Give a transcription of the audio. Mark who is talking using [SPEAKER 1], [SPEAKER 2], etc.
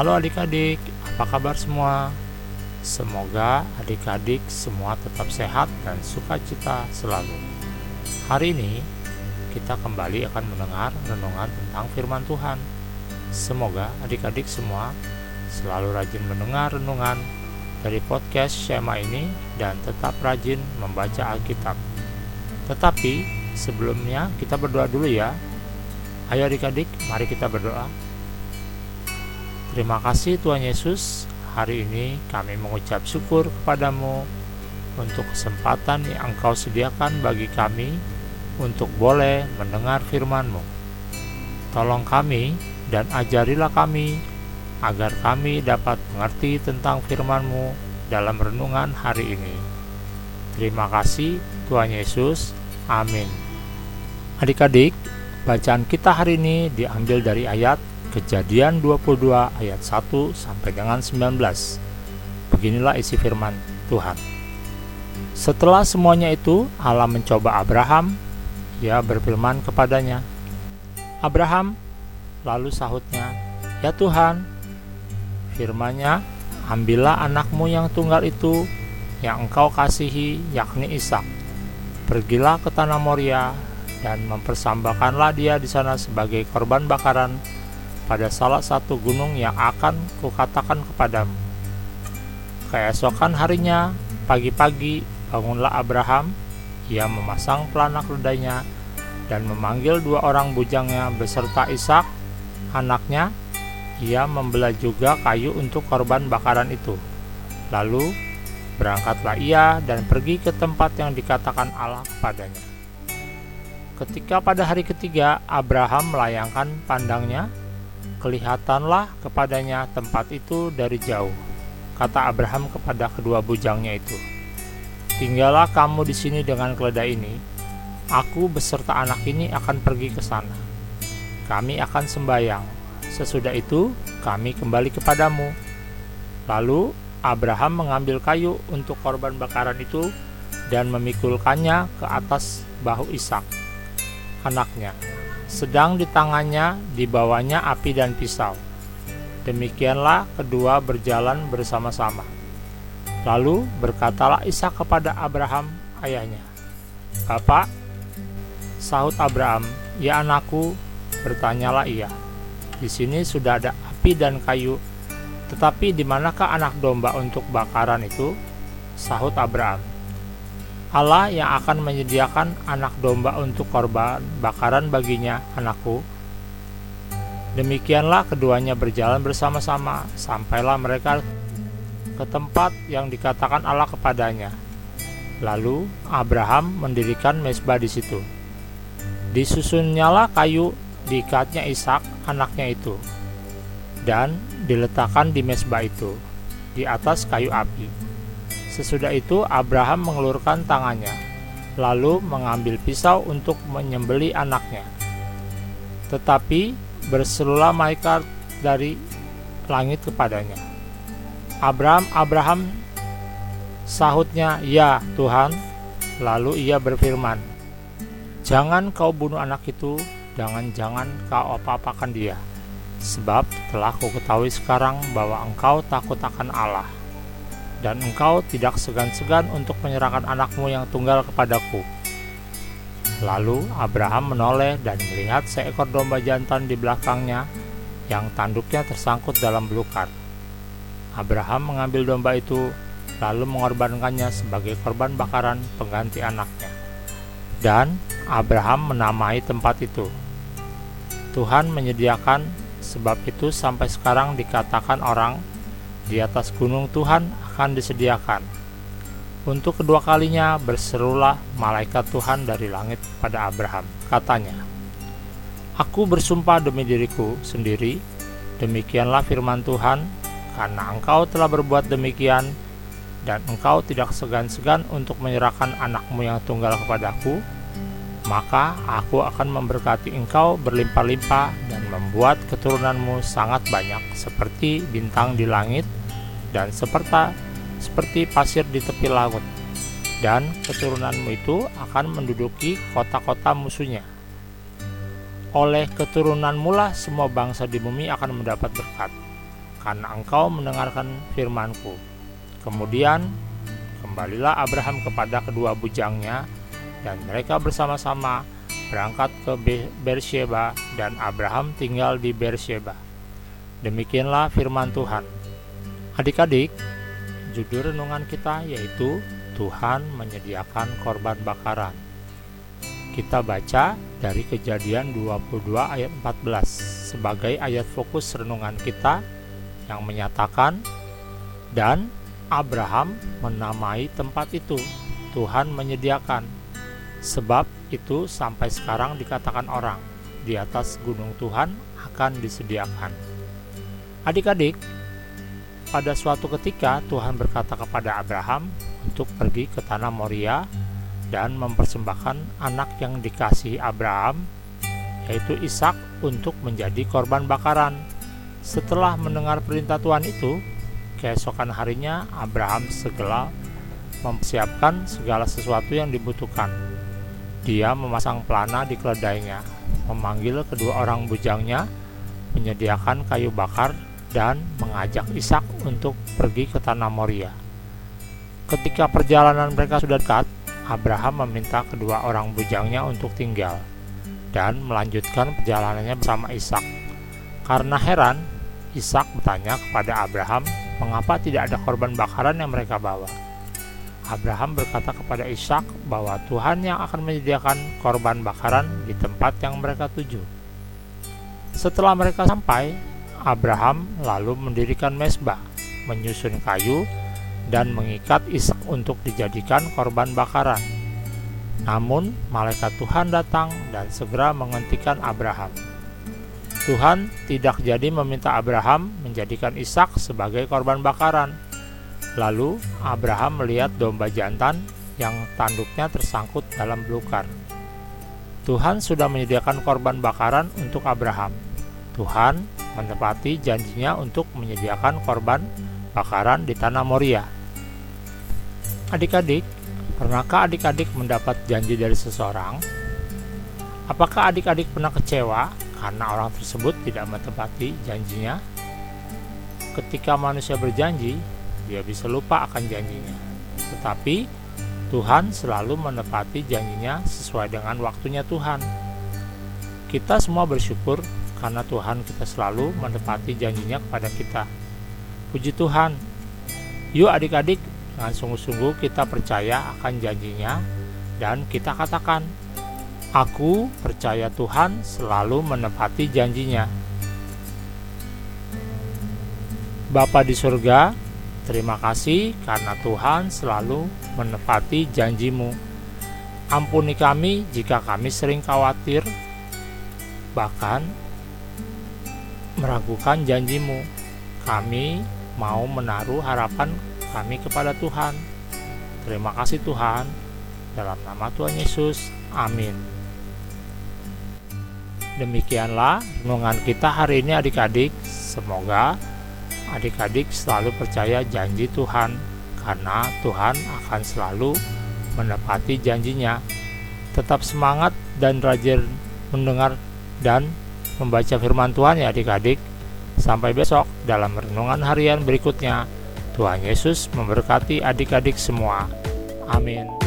[SPEAKER 1] Halo adik-adik, apa kabar semua? Semoga adik-adik semua tetap sehat dan sukacita selalu. Hari ini kita kembali akan mendengar renungan tentang firman Tuhan. Semoga adik-adik semua selalu rajin mendengar renungan dari podcast Shema ini dan tetap rajin membaca Alkitab. Tetapi sebelumnya kita berdoa dulu ya. Ayo adik-adik, mari kita berdoa. Terima kasih Tuhan Yesus, hari ini kami mengucap syukur kepadamu untuk kesempatan yang Engkau sediakan bagi kami untuk boleh mendengar firman-Mu. Tolong kami dan ajarilah kami agar kami dapat mengerti tentang firman-Mu dalam renungan hari ini. Terima kasih Tuhan Yesus. Amin. Adik-adik, bacaan kita hari ini diambil dari ayat Kejadian 22 ayat 1 sampai dengan 19. Beginilah isi firman Tuhan. Setelah semuanya itu, Allah mencoba Abraham. Ia berfirman kepadanya, "Abraham." Lalu sahutnya, "Ya Tuhan." Firman-Nya, "Ambillah anakmu yang tunggal itu yang engkau kasihi, yakni Ishak. Pergilah ke tanah Moria dan mempersembahkanlah dia di sana sebagai korban bakaran pada salah satu gunung yang akan kukatakan kepadamu." Keesokan harinya, pagi-pagi, bangunlah Abraham. Ia memasang pelana keledainya dan memanggil dua orang bujangnya beserta Ishak, anaknya, ia membelah juga kayu untuk korban bakaran itu. Lalu berangkatlah ia dan pergi ke tempat yang dikatakan Allah kepadanya. Ketika pada hari ketiga Abraham melayangkan pandangnya, kelihatanlah kepadanya tempat itu dari jauh. Kata Abraham kepada kedua bujangnya itu, "Tinggallah kamu di sini dengan keledai ini. Aku beserta anak ini akan pergi ke sana. Kami akan sembahyang Sesudah itu, kami kembali kepadamu. Lalu Abraham mengambil kayu untuk korban bakaran itu dan memikulkannya ke atas bahu Ishak, anaknya. Sedang di tangannya dibawanya api dan pisau. Demikianlah kedua berjalan bersama-sama. Lalu berkatalah Ishak kepada Abraham, ayahnya, "Bapak," sahut Abraham, "Ya anakku," bertanyalah ia. Di sini sudah ada api dan kayu. Tetapi di manakah anak domba untuk bakaran itu? Sahut Abraham. Allah yang akan menyediakan anak domba untuk korban bakaran baginya, anakku. Demikianlah keduanya berjalan bersama-sama, sampailah mereka ke tempat yang dikatakan Allah kepadanya. Lalu Abraham mendirikan mesbah di situ. Disusunnyalah kayu diikatnya Ishak anaknya itu dan diletakkan di mesbah itu di atas kayu api. Sesudah itu Abraham mengelurkan tangannya lalu mengambil pisau untuk menyembeli anaknya. Tetapi berserulah malaikat dari langit kepadanya. Abraham, Abraham, sahutnya, "Ya, Tuhan." Lalu ia berfirman, "Jangan kau bunuh anak itu jangan-jangan kau apa-apakan dia. Sebab telah ku ketahui sekarang bahwa engkau takut akan Allah, dan engkau tidak segan-segan untuk menyerahkan anakmu yang tunggal kepadaku. Lalu Abraham menoleh dan melihat seekor domba jantan di belakangnya yang tanduknya tersangkut dalam belukar. Abraham mengambil domba itu lalu mengorbankannya sebagai korban bakaran pengganti anaknya. Dan Abraham menamai tempat itu. Tuhan menyediakan sebab itu sampai sekarang dikatakan orang di atas gunung Tuhan akan disediakan. Untuk kedua kalinya berserulah malaikat Tuhan dari langit pada Abraham. Katanya, Aku bersumpah demi diriku sendiri, demikianlah firman Tuhan, karena engkau telah berbuat demikian, dan engkau tidak segan-segan untuk menyerahkan anakmu yang tunggal kepadaku, maka aku akan memberkati engkau berlimpah-limpah dan membuat keturunanmu sangat banyak seperti bintang di langit dan seperti seperti pasir di tepi laut dan keturunanmu itu akan menduduki kota-kota musuhnya oleh keturunanmu lah semua bangsa di bumi akan mendapat berkat karena engkau mendengarkan firmanku. Kemudian kembalilah Abraham kepada kedua bujangnya dan mereka bersama-sama berangkat ke Beersheba dan Abraham tinggal di Beersheba. Demikianlah firman Tuhan. Adik-adik, judul renungan kita yaitu Tuhan menyediakan korban bakaran. Kita baca dari Kejadian 22 ayat 14 sebagai ayat fokus renungan kita yang menyatakan dan Abraham menamai tempat itu Tuhan menyediakan Sebab itu sampai sekarang dikatakan orang, di atas gunung Tuhan akan disediakan. Adik-adik, pada suatu ketika Tuhan berkata kepada Abraham untuk pergi ke tanah Moria dan mempersembahkan anak yang dikasih Abraham, yaitu Ishak untuk menjadi korban bakaran. Setelah mendengar perintah Tuhan itu, keesokan harinya Abraham segera mempersiapkan segala sesuatu yang dibutuhkan dia memasang pelana di keledainya, memanggil kedua orang bujangnya, menyediakan kayu bakar, dan mengajak Ishak untuk pergi ke tanah Moria. Ketika perjalanan mereka sudah dekat, Abraham meminta kedua orang bujangnya untuk tinggal dan melanjutkan perjalanannya bersama Ishak. Karena heran, Ishak bertanya kepada Abraham mengapa tidak ada korban bakaran yang mereka bawa. Abraham berkata kepada Ishak bahwa Tuhan yang akan menyediakan korban bakaran di tempat yang mereka tuju. Setelah mereka sampai, Abraham lalu mendirikan mesbah, menyusun kayu, dan mengikat Ishak untuk dijadikan korban bakaran. Namun, malaikat Tuhan datang dan segera menghentikan Abraham. Tuhan tidak jadi meminta Abraham menjadikan Ishak sebagai korban bakaran Lalu Abraham melihat domba jantan yang tanduknya tersangkut dalam belukar. Tuhan sudah menyediakan korban bakaran untuk Abraham. Tuhan menepati janjinya untuk menyediakan korban bakaran di tanah Moria. Adik-adik, pernahkah adik-adik mendapat janji dari seseorang? Apakah adik-adik pernah kecewa karena orang tersebut tidak menepati janjinya? Ketika manusia berjanji, dia bisa lupa akan janjinya. Tetapi Tuhan selalu menepati janjinya sesuai dengan waktunya Tuhan. Kita semua bersyukur karena Tuhan kita selalu menepati janjinya kepada kita. Puji Tuhan. Yuk adik-adik, dengan sungguh-sungguh kita percaya akan janjinya dan kita katakan, Aku percaya Tuhan selalu menepati janjinya. Bapa di surga, Terima kasih karena Tuhan selalu menepati janjimu. Ampuni kami jika kami sering khawatir, bahkan meragukan janjimu. Kami mau menaruh harapan kami kepada Tuhan. Terima kasih Tuhan. Dalam nama Tuhan Yesus, amin. Demikianlah renungan kita hari ini adik-adik. Semoga adik-adik selalu percaya janji Tuhan karena Tuhan akan selalu menepati janjinya. Tetap semangat dan rajin mendengar dan membaca firman Tuhan ya adik-adik. Sampai besok dalam renungan harian berikutnya. Tuhan Yesus memberkati adik-adik semua. Amin.